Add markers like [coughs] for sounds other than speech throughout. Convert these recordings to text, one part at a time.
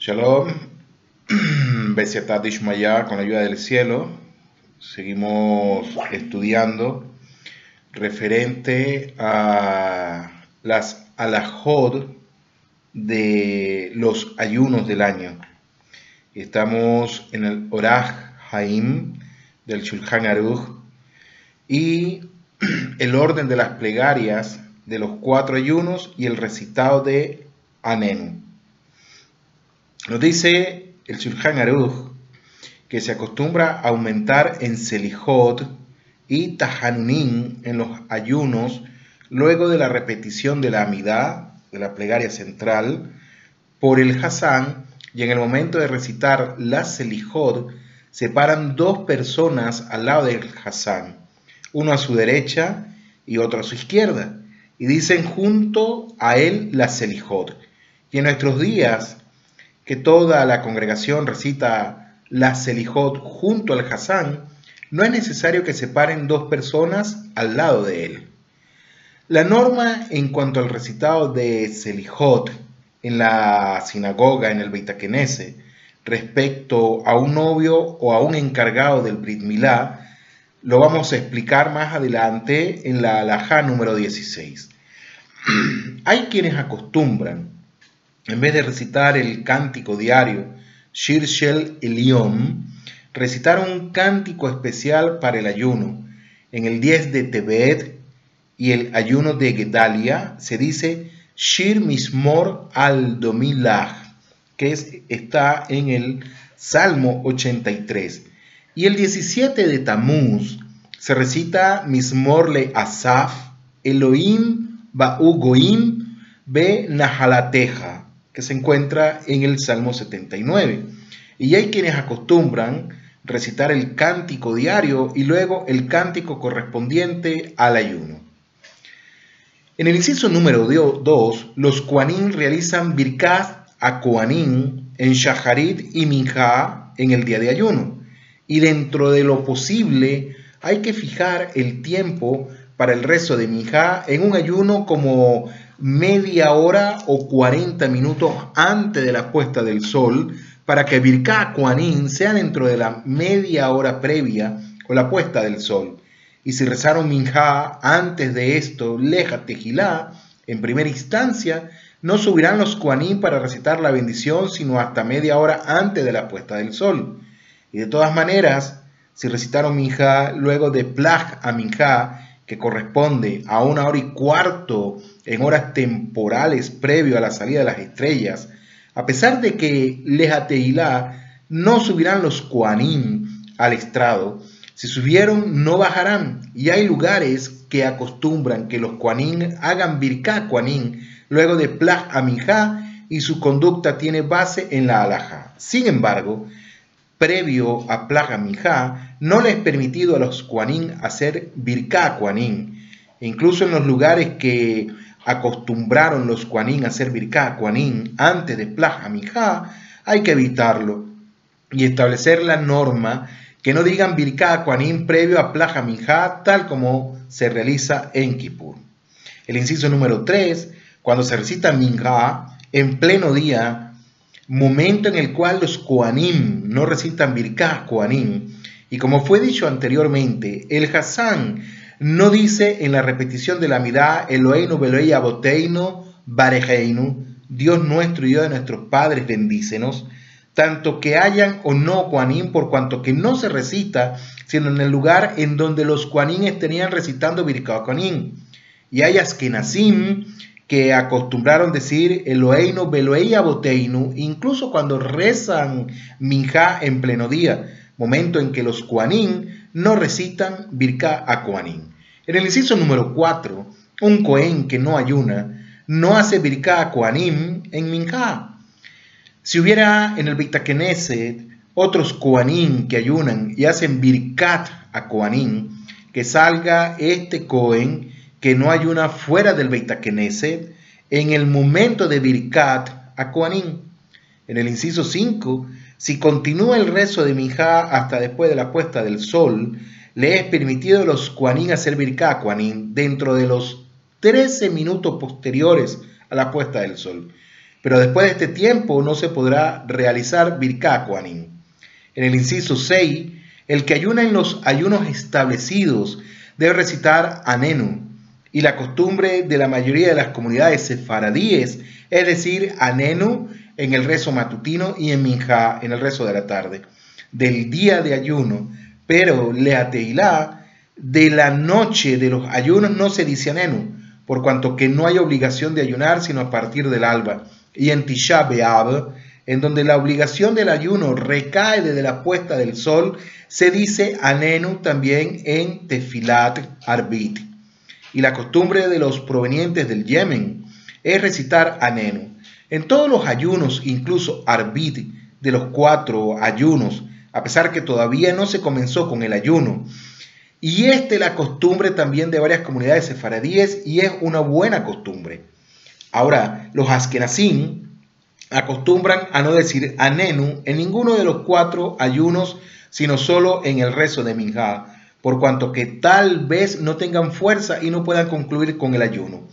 Shalom, [clears throat] Besiatat Ishmaya con la ayuda del cielo. Seguimos estudiando referente a las alajod de los ayunos del año. Estamos en el Oraj Haim del Shulchan Aruch y [clears throat] el orden de las plegarias de los cuatro ayunos y el recitado de Anenu. Nos dice el Shulchan Aruch que se acostumbra a aumentar en Selijot y Tahanunin en los ayunos luego de la repetición de la Amidad, de la plegaria central, por el Hassan y en el momento de recitar la Selijot se paran dos personas al lado del Hassan, uno a su derecha y otro a su izquierda, y dicen junto a él la Selijot. Y en nuestros días que toda la congregación recita la Selijot junto al Hassan, no es necesario que se paren dos personas al lado de él. La norma en cuanto al recitado de Selijot en la sinagoga, en el Beit respecto a un novio o a un encargado del Brit Milá, lo vamos a explicar más adelante en la alajá número 16. [clears throat] Hay quienes acostumbran en vez de recitar el cántico diario Shir Shel Eliom, recitar un cántico especial para el ayuno. En el 10 de Tebet y el ayuno de Gedalia se dice Shir Mismor al Domilah, que está en el Salmo 83. Y el 17 de Tamuz se recita Mismor le Asaf, Elohim Ba'u Goim Be Nahalateja se encuentra en el Salmo 79. Y hay quienes acostumbran recitar el cántico diario y luego el cántico correspondiente al ayuno. En el inciso número 2, los Kuanin realizan Birkat a Kuanin en Shaharit y Minja en el día de ayuno. Y dentro de lo posible hay que fijar el tiempo para el rezo de Minja en un ayuno como media hora o 40 minutos antes de la puesta del sol para que Birka Kuanin sea dentro de la media hora previa o la puesta del sol. Y si rezaron Minja antes de esto, Leja Tejilá, en primera instancia, no subirán los Kuanin para recitar la bendición sino hasta media hora antes de la puesta del sol. Y de todas maneras, si recitaron Minja luego de Plag a Minja, que corresponde a una hora y cuarto en horas temporales previo a la salida de las estrellas, a pesar de que Lejateilá no subirán los Kuanim al estrado, si subieron no bajarán, y hay lugares que acostumbran que los Kuanim hagan Birká Kuanim luego de Plah Amijá y su conducta tiene base en la alhaja. Sin embargo, previo a Mijá, no le es permitido a los Kuanin hacer Birká Kuanin. Incluso en los lugares que acostumbraron los Kuanin a hacer Birká Kuanin antes de Plaga Mijá, hay que evitarlo y establecer la norma que no digan Birká Kuanin previo a Plaga Mijá, tal como se realiza en Kippur. El inciso número 3, cuando se recita Minjá en pleno día, momento en el cual los Koanim no recitan Birká Koanim. Y como fue dicho anteriormente, el Hassan no dice en la repetición de la Midá Eloheinu Beloi Aboteinu Barejeinu, Dios nuestro y Dios de nuestros padres, bendícenos, tanto que hayan o no Koanim, por cuanto que no se recita, sino en el lugar en donde los Koanim estarían recitando Birká Koanim. Y hay Askenazim que acostumbraron decir Eloheinu Beloei Aboteinu, incluso cuando rezan Minja en pleno día, momento en que los Kuanin no recitan Birka a Kuanin. En el inciso número 4, un Cohen que no ayuna no hace Birka a Kuanim en Minja. Si hubiera en el Bitakeneset otros Kuanin que ayunan y hacen Birkat a Kuanin, que salga este Cohen que no hay una fuera del Beit en el momento de Birkat a Koanim. En el inciso 5, si continúa el rezo de Minjá hasta después de la puesta del sol, le es permitido a los Koanim hacer Birkat a Koanim dentro de los 13 minutos posteriores a la puesta del sol. pero después de este tiempo no se podrá realizar Birkat En el inciso 6, el que ayuna en los ayunos establecidos debe recitar Anenu, y la costumbre de la mayoría de las comunidades sefaradíes es decir, Anenu en el rezo matutino y en Minja en el rezo de la tarde, del día de ayuno, pero Leateilá, de la noche de los ayunos no se dice Anenu, por cuanto que no hay obligación de ayunar sino a partir del alba, y en Tisha B'Av, en donde la obligación del ayuno recae desde la puesta del sol, se dice Anenu también en Tefilat Arbit. Y la costumbre de los provenientes del Yemen es recitar Anenu. En todos los ayunos, incluso Arbit, de los cuatro ayunos, a pesar que todavía no se comenzó con el ayuno. Y esta es la costumbre también de varias comunidades sefaradíes y es una buena costumbre. Ahora, los askenazim acostumbran a no decir anenu en ninguno de los cuatro ayunos, sino solo en el rezo de Minjá, por cuanto que tal vez no tengan fuerza y no puedan concluir con el ayuno.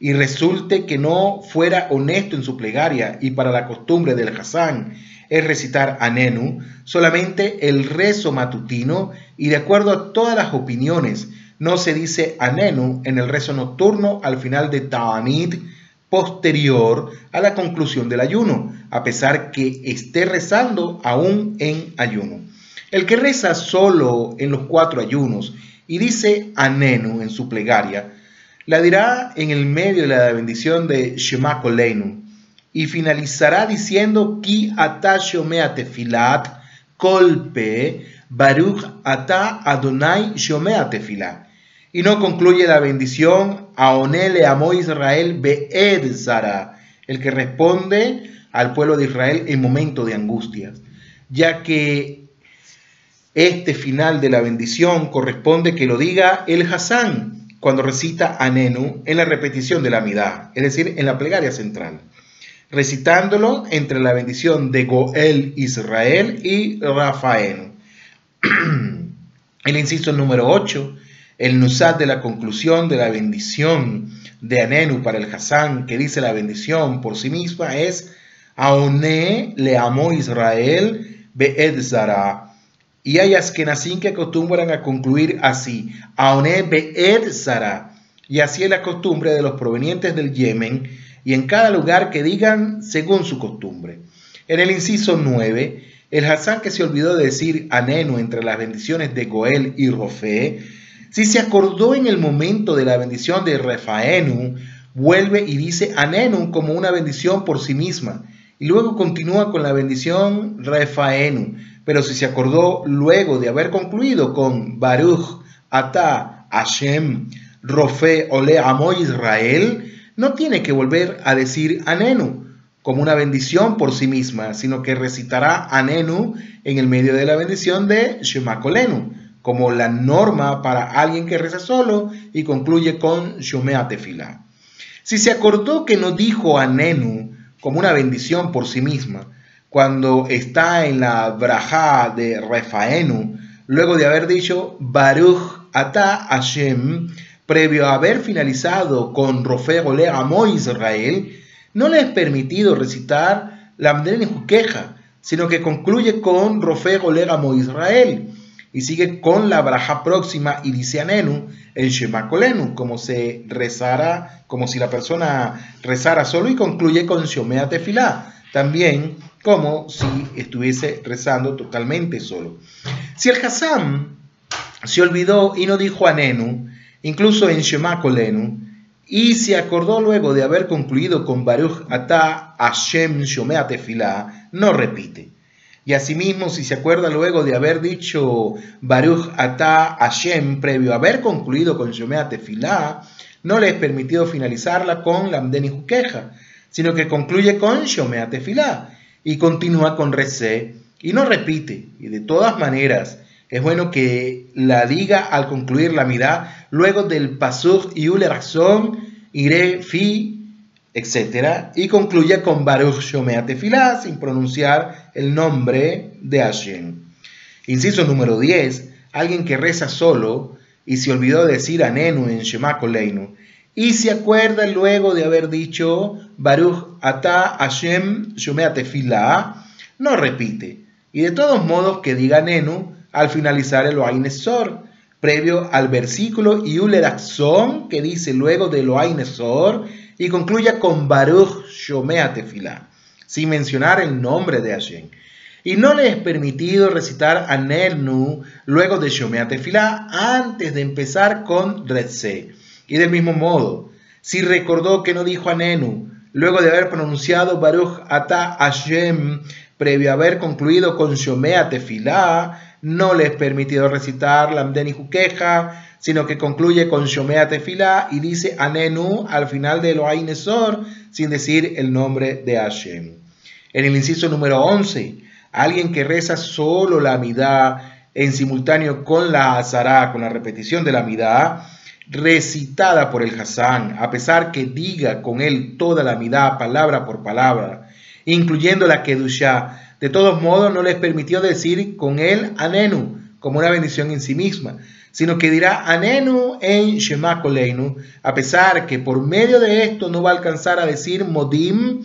Y resulte que no fuera honesto en su plegaria y para la costumbre del Hassan es recitar anenu, solamente el rezo matutino y de acuerdo a todas las opiniones, no se dice anenu en el rezo nocturno al final de Ta'anit, posterior a la conclusión del ayuno, a pesar que esté rezando aún en ayuno. El que reza solo en los cuatro ayunos y dice anenu en su plegaria, la dirá en el medio de la bendición de Shema Koleinu y finalizará diciendo Ki ata kolpe baruch ata Adonai y no concluye la bendición a Onele amo Israel Beed Zara, el que responde al pueblo de Israel en momento de angustia, ya que este final de la bendición corresponde que lo diga el Hassan cuando recita Anenu en la repetición de la Midá, es decir, en la plegaria central, recitándolo entre la bendición de Goel Israel y Rafael. [clears throat] el inciso número 8 el nusat de la conclusión de la bendición de Anenu para el Hassan, que dice la bendición por sí misma, es Aoné le amó Israel be'ed zara. Y hay askenazim que acostumbran a concluir así, Aoné be'ed zara. Y así es la costumbre de los provenientes del Yemen, y en cada lugar que digan según su costumbre. En el inciso 9, el Hassan que se olvidó de decir Anenu entre las bendiciones de Goel y Rofe, si se acordó en el momento de la bendición de Refaenu, vuelve y dice Anenu como una bendición por sí misma. Y luego continúa con la bendición Refaenu. Pero si se acordó luego de haber concluido con Baruch, Ata, Hashem, Rofe, Ole, Amo Israel, no tiene que volver a decir Anenu como una bendición por sí misma, sino que recitará Anenu en el medio de la bendición de Shemakolenu como la norma para alguien que reza solo y concluye con Shomea Tefilá. Si se acordó que no dijo a Nenu como una bendición por sí misma, cuando está en la braja de Refaenu, luego de haber dicho Baruch Ata Hashem, previo a haber finalizado con Rofe Ole Amo Israel, no le es permitido recitar la Amden Juqueja, sino que concluye con Rofe Ole Amo Israel y sigue con la braja próxima y dice anenu el Shema Kolenu, como se rezara, como si la persona rezara solo y concluye con Shomea Tefilá, también como si estuviese rezando totalmente solo. Si el Hassam se olvidó y no dijo anenu, incluso en Shema Kolenu, y se acordó luego de haber concluido con Baruch Ata Hashem Shomea Tefilá, no repite. Y asimismo, si se acuerda luego de haber dicho Baruch Ata Hashem previo a haber concluido con Shomea Tefilá, no le es permitido finalizarla con Lamdeni Juqueja, sino que concluye con Shomea Tefilá y continúa con Rece y no repite. Y de todas maneras, es bueno que la diga al concluir la mirada luego del Pasuk y Razón, Iré Fi etc. Y concluye con Baruch Shomea Tefilá sin pronunciar el nombre de Hashem. Inciso número 10. Alguien que reza solo y se olvidó de decir Anenu en Shema Koleinu y se acuerda luego de haber dicho Baruch Ata Hashem Shomea Tefillah, no repite. Y de todos modos que diga Nenu al finalizar el Oainesor, previo al versículo Yulerazón que dice luego del Oainesor y concluya con Baruch Shomea Tefillah, sin mencionar el nombre de Hashem. Y no le es permitido recitar a Nenu luego de Shomea Tefillah antes de empezar con Redse y del mismo modo, si recordó que no dijo Anenu, luego de haber pronunciado Baruch Ata Hashem, previo a haber concluido con Shomea Tefilá, no le es permitido recitar Lamden y Juqueja, sino que concluye con Shomea Tefilá y dice Anenu al final de lo Nesor, sin decir el nombre de Hashem. En el inciso número 11, alguien que reza solo la Amidá en simultáneo con la Azará, con la repetición de la Amidá, recitada por el Hassan, a pesar que diga con él toda la midá, palabra por palabra, incluyendo la Kedushá, de todos modos no les permitió decir con él Anenu, como una bendición en sí misma, sino que dirá Anenu en Shema Koleinu, a pesar que por medio de esto no va a alcanzar a decir Modim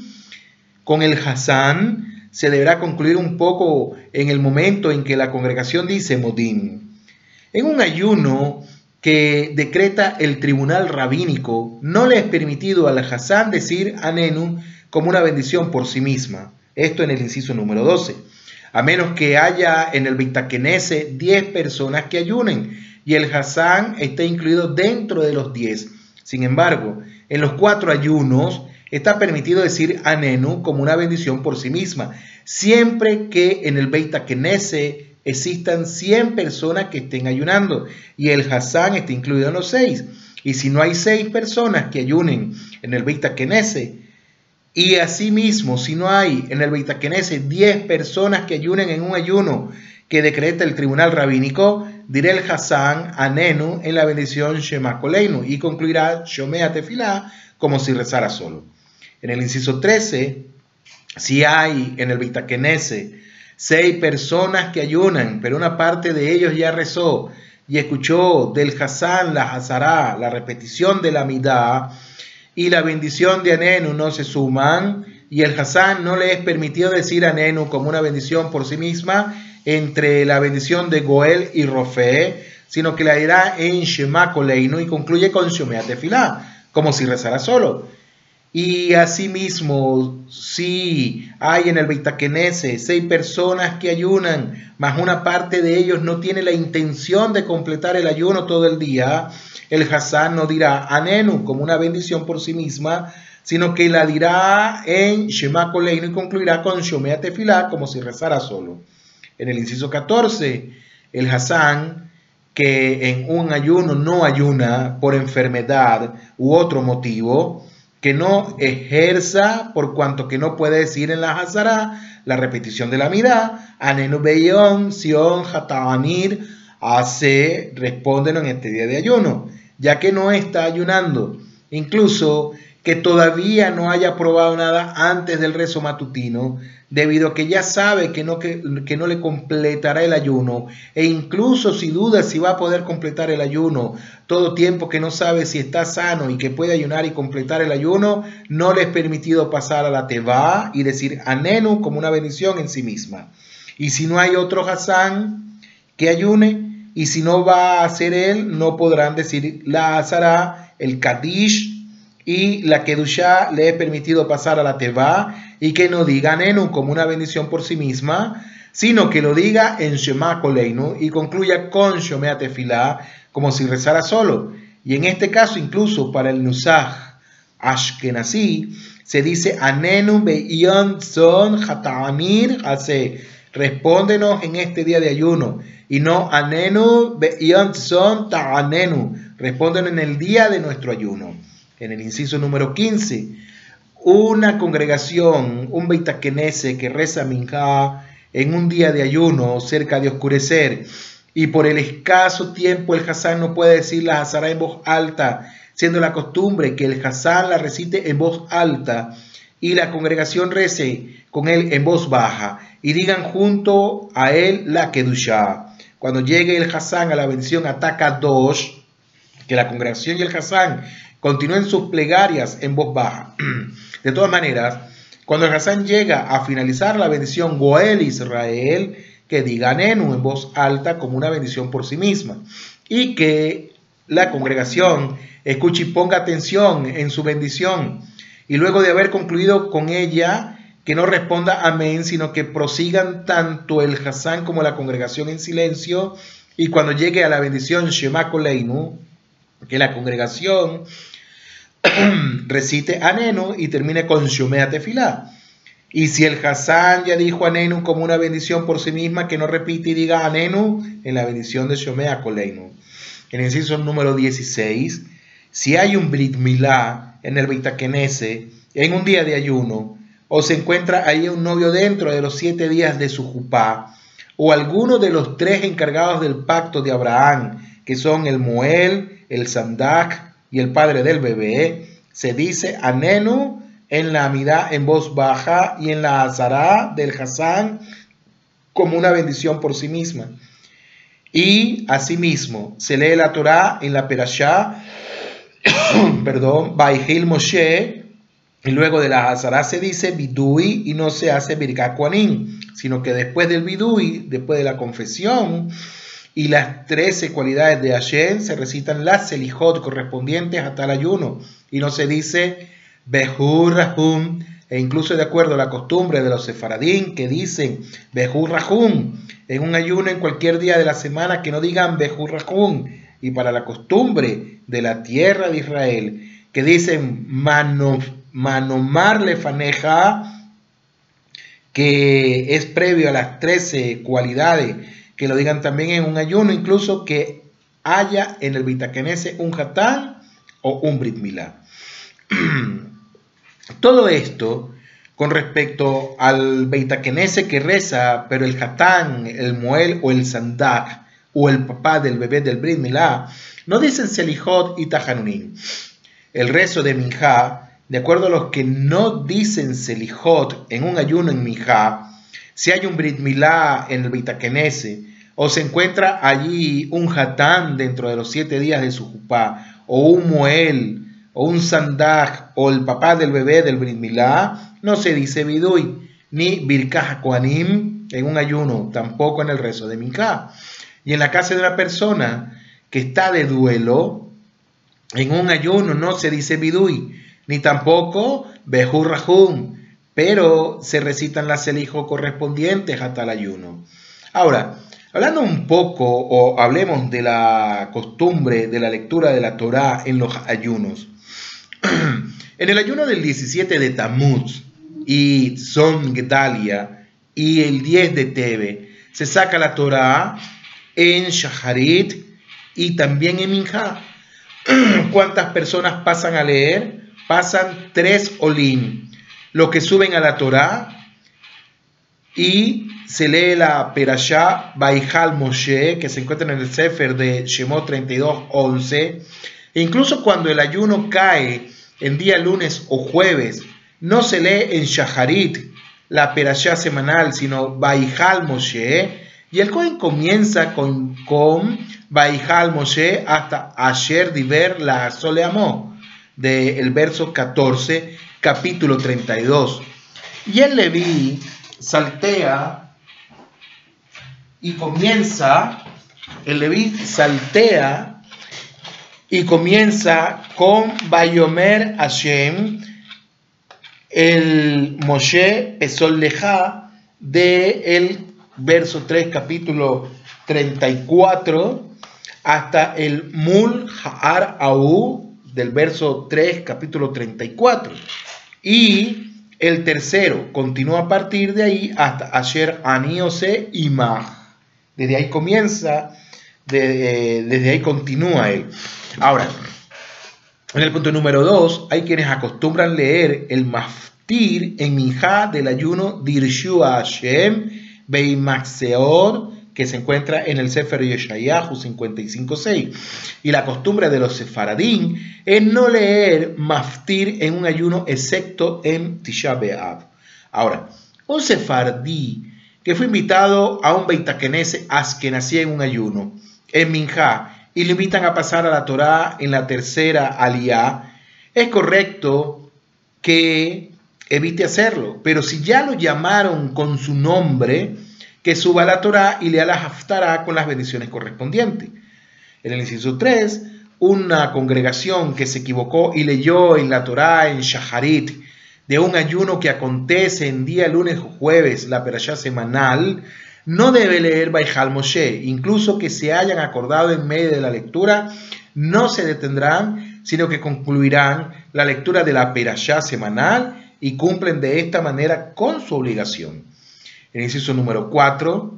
con el Hassan, se deberá concluir un poco en el momento en que la congregación dice Modim. En un ayuno, que decreta el tribunal rabínico, no le es permitido al Hassan decir Anenu como una bendición por sí misma. Esto en el inciso número 12. A menos que haya en el Bitakenese 10 personas que ayunen y el Hassan esté incluido dentro de los 10. Sin embargo, en los cuatro ayunos está permitido decir Anenu como una bendición por sí misma, siempre que en el Beit existan 100 personas que estén ayunando y el Hassan esté incluido en los 6. Y si no hay 6 personas que ayunen en el Beit Kenese, y asimismo, si no hay en el Beit Kenese 10 personas que ayunen en un ayuno que decreta el tribunal rabínico, diré el Hassan a Nenu en la bendición Shema Koleinu y concluirá Shomea Tefilá como si rezara solo. En el inciso 13, si hay en el Beit Kenese seis personas que ayunan, pero una parte de ellos ya rezó y escuchó del Hassan la Hazará, la repetición de la Midá, y la bendición de Anenu no se suman, y el Hassan no le es permitido decir Anenu como una bendición por sí misma entre la bendición de Goel y Rofe, sino que la dirá en Shema Koleinu y concluye con Shomea Tefilá, como si rezara solo. Y asimismo, si hay en el Beitakenese seis personas que ayunan, más una parte de ellos no tiene la intención de completar el ayuno todo el día, el Hassan no dirá Anenu como una bendición por sí misma, sino que la dirá en Shema Koleinu y concluirá con Shomea Tefilá como si rezara solo. En el inciso 14, el Hassan que en un ayuno no ayuna por enfermedad u otro motivo, que no ejerza por cuanto que no puede decir en la Hazara la repetición de la mirada, Anenu Beyon, Sion, Hataanir, hace, respóndenos en este día de ayuno, ya que no está ayunando. Incluso que todavía no haya probado nada antes del rezo matutino, debido a que ya sabe que no, que, no le completará el ayuno, e incluso si duda si va a poder completar el ayuno, todo tiempo que no sabe si está sano y que puede ayunar y completar el ayuno, no le es permitido pasar a la teba y decir anenu como una bendición en sí misma. Y si no hay otro Hassan que ayune, y si no va a ser él, no podrán decir la Azara, el Kadish, y la Kedusha le he permitido pasar a la Teba y que no diga Nenu como una bendición por sí misma, sino que lo diga en Shema Koleinu y concluya con Shomea Tefilá como si rezara solo. Y en este caso, incluso para el Nusach Ashkenazi, se dice Anenu Be'ion Son Hatamir Hase. Respóndenos en este día de ayuno. Y no Anenu Be'ion Son Ta'anenu. Respóndenos en el día de nuestro ayuno en el inciso número 15, una congregación, un Beitakenese que reza Minjá en un día de ayuno cerca de oscurecer y por el escaso tiempo el Hassan no puede decir la Hazara en voz alta, siendo la costumbre que el Hassan la recite en voz alta y la congregación rece con él en voz baja y digan junto a él la Kedushá. Cuando llegue el Hassan a la bendición ataca dos, que la congregación y el Hassan continúen sus plegarias en voz baja. [clears throat] De todas maneras, cuando el Hassan llega a finalizar la bendición Goel Israel, que diga Nenu en voz alta como una bendición por sí misma. Y que la congregación escuche y ponga atención en su bendición. Y luego de haber concluido con ella, que no responda amén, sino que prosigan tanto el Hassan como la congregación en silencio. Y cuando llegue a la bendición Shema Koleinu, que la congregación [clears throat] recite Anenu y termine con Shomea Tefilá. Y si el Hassan ya dijo Anenu como una bendición por sí misma, que no repite y diga Anenu en la bendición de Shomea Koleinu. En el inciso número 16, si hay un Brit Milá en el Beitakenese, en un día de ayuno, o se encuentra ahí un novio dentro de los siete días de su jupá, o alguno de los tres encargados del pacto de Abraham, que son el Moel, el Sandak y el padre del bebé, se dice Anenu en la Amidad en voz baja y en la Azará del Hassan como una bendición por sí misma. Y asimismo se lee la Torah en la Perashá, [coughs] perdón, Baihil Moshe, y luego de la Hazara se dice Bidui y no se hace Birkat sino que después del Bidui, después de la confesión y las trece cualidades de Hashem, se recitan las Selijot correspondientes a tal ayuno. Y no se dice Behur Rahum, e incluso de acuerdo a la costumbre de los sefaradín que dicen Behur Rahum en un ayuno en cualquier día de la semana que no digan Behur Rahum. Y para la costumbre de la tierra de Israel que dicen Mano Manomar faneja, que es previo a las 13 cualidades, que lo digan también en un ayuno, incluso que haya en el Vitakenese un Hatán o un Brit Milá. [clears throat] Todo esto con respecto al Beitakenese que reza, pero el Hatán, el Moel o el Sandak o el papá del bebé del Brit Milá, no dicen Selijot y Tajanunim. El rezo de Minjá de acuerdo a los que no dicen Selijot en un ayuno en Mijá, si hay un Brit Milá en el Bitakenese, o se encuentra allí un Hatán dentro de los siete días de su Jupá, o un Moel, o un Sandak, o el papá del bebé del Brit Milá, no se dice Bidui, ni Birkah Koanim en un ayuno, tampoco en el rezo de Mijá. Y en la casa de una persona que está de duelo, en un ayuno no se dice Bidui, ni tampoco Behurrahum, pero se recitan las elijos correspondientes a tal ayuno. Ahora, hablando un poco o hablemos de la costumbre de la lectura de la Torá en los ayunos. [clears throat] en el ayuno del 17 de Tammuz y Son Gedalia y el 10 de Tebe, se saca la Torá en Shaharit y también en Minha. [clears throat] ¿Cuántas personas pasan a leer? pasan tres olim, los que suben a la Torá y se lee la Perashá Baihal Moshe, que se encuentra en el Sefer de Shemot 32.11. E incluso cuando el ayuno cae en día lunes o jueves, no se lee en Shaharit, la Perashá semanal, sino Baihal Moshe. Y el Cohen comienza con, con Moshe hasta Asher Diver la Soleamó del verso 14, capítulo 32. Y el Leví saltea y comienza, el Leví saltea y comienza con Bayomer Hashem, el Moshe Pesoleja de el verso 3, capítulo 34, hasta el Mul Haar Au, del verso 3, capítulo 34. Y el tercero continúa a partir de ahí hasta Asher Aniose y Ma. Desde ahí comienza, eh, desde ahí continúa él. Ahora, en el punto número 2, hay quienes acostumbran leer el maftir en Minjá del ayuno Dirshu Hashem Beimaxeor que se encuentra en el Sefer Yeshayahu 55.6. Y la costumbre de los sefaradín es no leer maftir en un ayuno excepto en Tisha B'Av. Ahora, un sefardí que fue invitado a un beitakenese que nacía en un ayuno, en Minjá, y le invitan a pasar a la Torá en la tercera aliyah, es correcto que evite hacerlo. Pero si ya lo llamaron con su nombre, que suba la Torá y lea la con las bendiciones correspondientes. En el inciso 3, una congregación que se equivocó y leyó en la Torá, en Shaharit, de un ayuno que acontece en día lunes o jueves, la perashá semanal, no debe leer Baijal Moshe, incluso que se hayan acordado en medio de la lectura, no se detendrán, sino que concluirán la lectura de la perashá semanal y cumplen de esta manera con su obligación. El inciso número 4,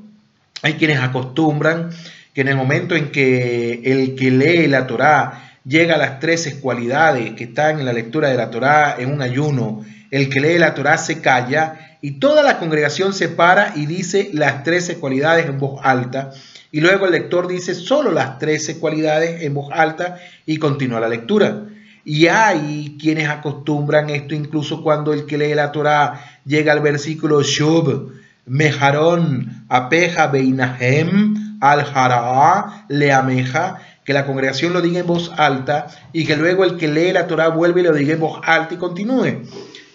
hay quienes acostumbran que en el momento en que el que lee la Torá llega a las 13 cualidades que están en la lectura de la Torá en un ayuno, el que lee la Torá se calla y toda la congregación se para y dice las 13 cualidades en voz alta. Y luego el lector dice solo las 13 cualidades en voz alta y continúa la lectura. Y hay quienes acostumbran esto incluso cuando el que lee la Torá llega al versículo Shub, Mejarón, Apeja, Beinahem, Al Hara, Leameja, que la congregación lo diga en voz alta y que luego el que lee la Torá vuelve y lo diga en voz alta y continúe.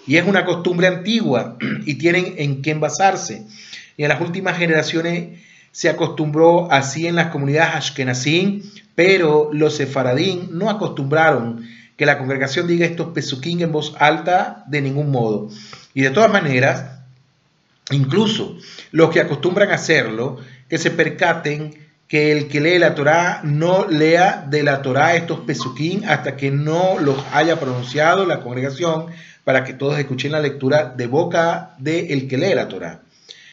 Y es una costumbre antigua y tienen en qué basarse. Y en las últimas generaciones se acostumbró así en las comunidades ashkenazim, pero los sefaradín no acostumbraron que la congregación diga estos pesuquín en voz alta de ningún modo. Y de todas maneras, incluso los que acostumbran hacerlo, que se percaten que el que lee la Torá no lea de la Torá estos pesuquín hasta que no los haya pronunciado la congregación, para que todos escuchen la lectura de boca del el que lee la Torá.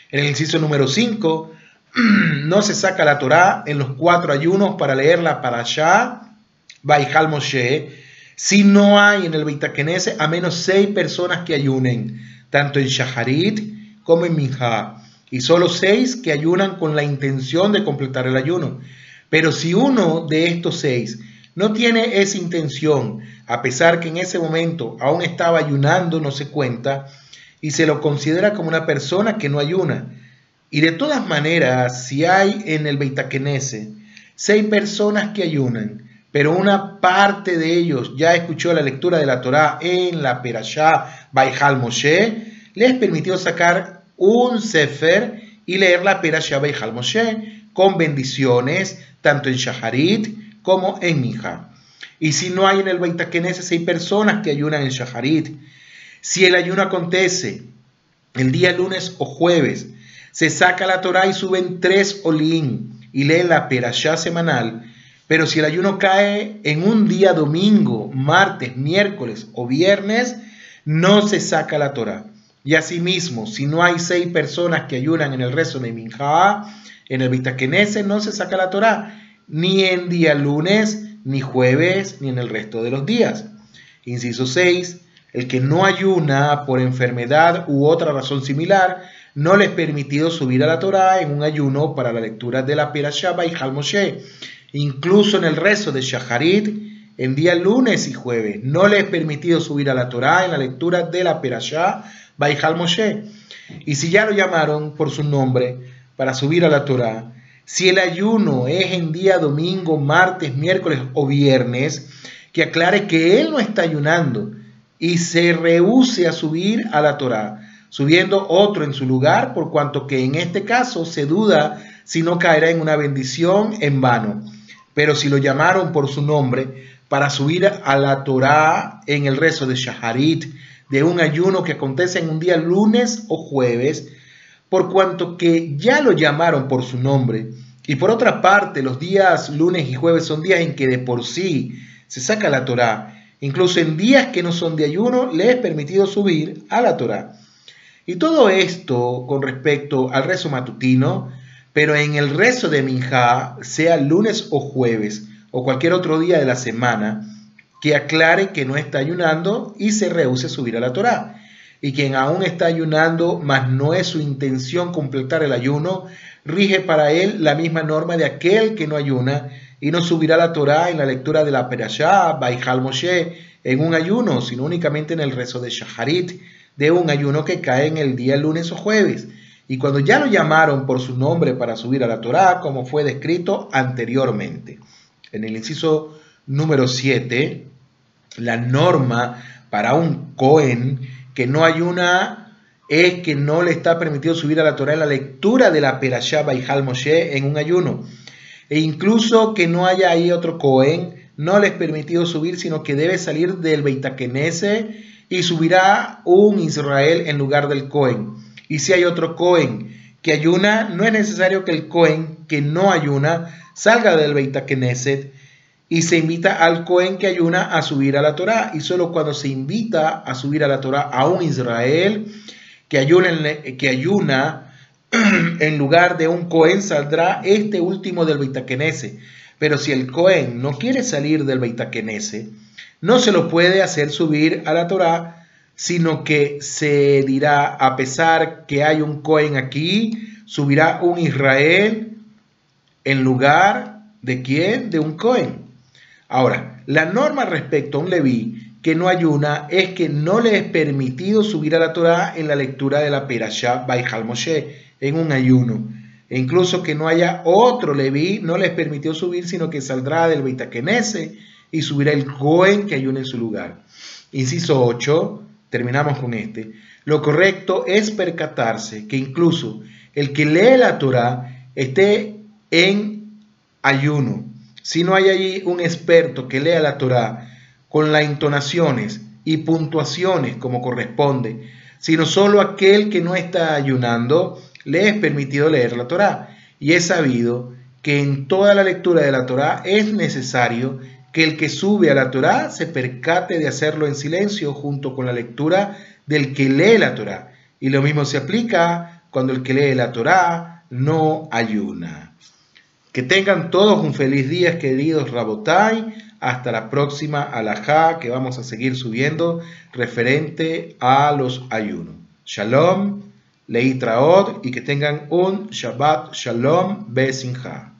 En el inciso número 5, [clears throat] no se saca la Torá en los cuatro ayunos para leerla para allá, Baijal Moshe, si no hay en el Beitakenese a menos seis personas que ayunen, tanto en Shaharit como en Minha, y solo seis que ayunan con la intención de completar el ayuno. Pero si uno de estos seis no tiene esa intención, a pesar que en ese momento aún estaba ayunando, no se cuenta, y se lo considera como una persona que no ayuna. Y de todas maneras, si hay en el Beitakenese seis personas que ayunan, pero una parte de ellos ya escuchó la lectura de la Torá en la Perashá Baijal Moshe, les permitió sacar un Sefer y leer la Perashá Baijal Moshe con bendiciones, tanto en Shaharit como en Mija. Y si no hay en el Beitakenese seis personas que ayunan en Shaharit, si el ayuno acontece el día lunes o jueves, se saca la Torah y suben tres olín y leen la perashá semanal. Pero si el ayuno cae en un día domingo, martes, miércoles o viernes, no se saca la Torah. Y asimismo, si no hay seis personas que ayunan en el rezo de Minjá, en el Vitakenese, no se saca la Torah, ni en día lunes, ni jueves, ni en el resto de los días. Inciso 6. El que no ayuna por enfermedad u otra razón similar, no le es permitido subir a la Torá en un ayuno para la lectura de la Perashá y Moshe. Incluso en el rezo de Shaharit, en día lunes y jueves, no le es permitido subir a la Torá en la lectura de la Perashá Baijal Moshe. Y si ya lo llamaron por su nombre para subir a la Torá, si el ayuno es en día domingo, martes, miércoles o viernes, que aclare que él no está ayunando y se rehúse a subir a la Torá, subiendo otro en su lugar, por cuanto que en este caso se duda si no caerá en una bendición en vano. Pero si lo llamaron por su nombre para subir a la Torá en el rezo de Shaharit, de un ayuno que acontece en un día lunes o jueves, por cuanto que ya lo llamaron por su nombre. Y por otra parte, los días lunes y jueves son días en que de por sí se saca la Torá. Incluso en días que no son de ayuno, le es permitido subir a la Torá. Y todo esto con respecto al rezo matutino, pero en el rezo de Minjá, sea lunes o jueves o cualquier otro día de la semana, que aclare que no está ayunando y se rehúse a subir a la Torá y quien aún está ayunando, mas no es su intención completar el ayuno, rige para él la misma norma de aquel que no ayuna y no subirá la Torá en la lectura de la Perashá, Baijal Moshe, en un ayuno, sino únicamente en el rezo de Shaharit, de un ayuno que cae en el día lunes o jueves. Y cuando ya lo llamaron por su nombre para subir a la Torá, como fue descrito anteriormente. en el inciso número 7, la norma para un Cohen que no ayuna es que no le está permitido subir a la Torah en la lectura de la Perashá Baihal Moshe en un ayuno. E incluso que no haya ahí otro Cohen, no le es permitido subir, sino que debe salir del Beitakenese y subirá un Israel en lugar del Cohen. Y si hay otro Cohen que ayuna, no es necesario que el Cohen que no ayuna salga del Beitakeneset y se invita al Cohen que ayuna a subir a la Torah. Y solo cuando se invita a subir a la Torah a un Israel que ayuna, que ayuna [clears throat] en lugar de un Cohen, saldrá este último del Beitakenese. Pero si el Cohen no quiere salir del Beitakenese, no se lo puede hacer subir a la Torah, sino que se dirá, a pesar que hay un Cohen aquí, subirá un Israel en lugar de quién? De un Cohen. Ahora, la norma respecto a un Leví que no ayuna es que no le es permitido subir a la Torah en la lectura de la Perashá Baihal Moshe, en un ayuno. E incluso que no haya otro Leví, no le es permitido subir, sino que saldrá del Beitakenese y subirá el Cohen que ayune en su lugar. Inciso 8, terminamos con este. Lo correcto es percatarse que incluso el que lee la Torah esté en ayuno si no hay allí un experto que lea la Torá con las entonaciones y puntuaciones como corresponde, sino solo aquel que no está ayunando le es permitido leer la Torá. Y es sabido que en toda la lectura de la Torá es necesario que el que sube a la Torá se percate de hacerlo en silencio junto con la lectura del que lee la Torá. Y lo mismo se aplica cuando el que lee la Torá no ayuna. Que tengan todos un feliz día, queridos Rabotai. Hasta la próxima alajá que vamos a seguir subiendo referente a los ayunos. Shalom, Leitraod y que tengan un Shabbat Shalom Besinja.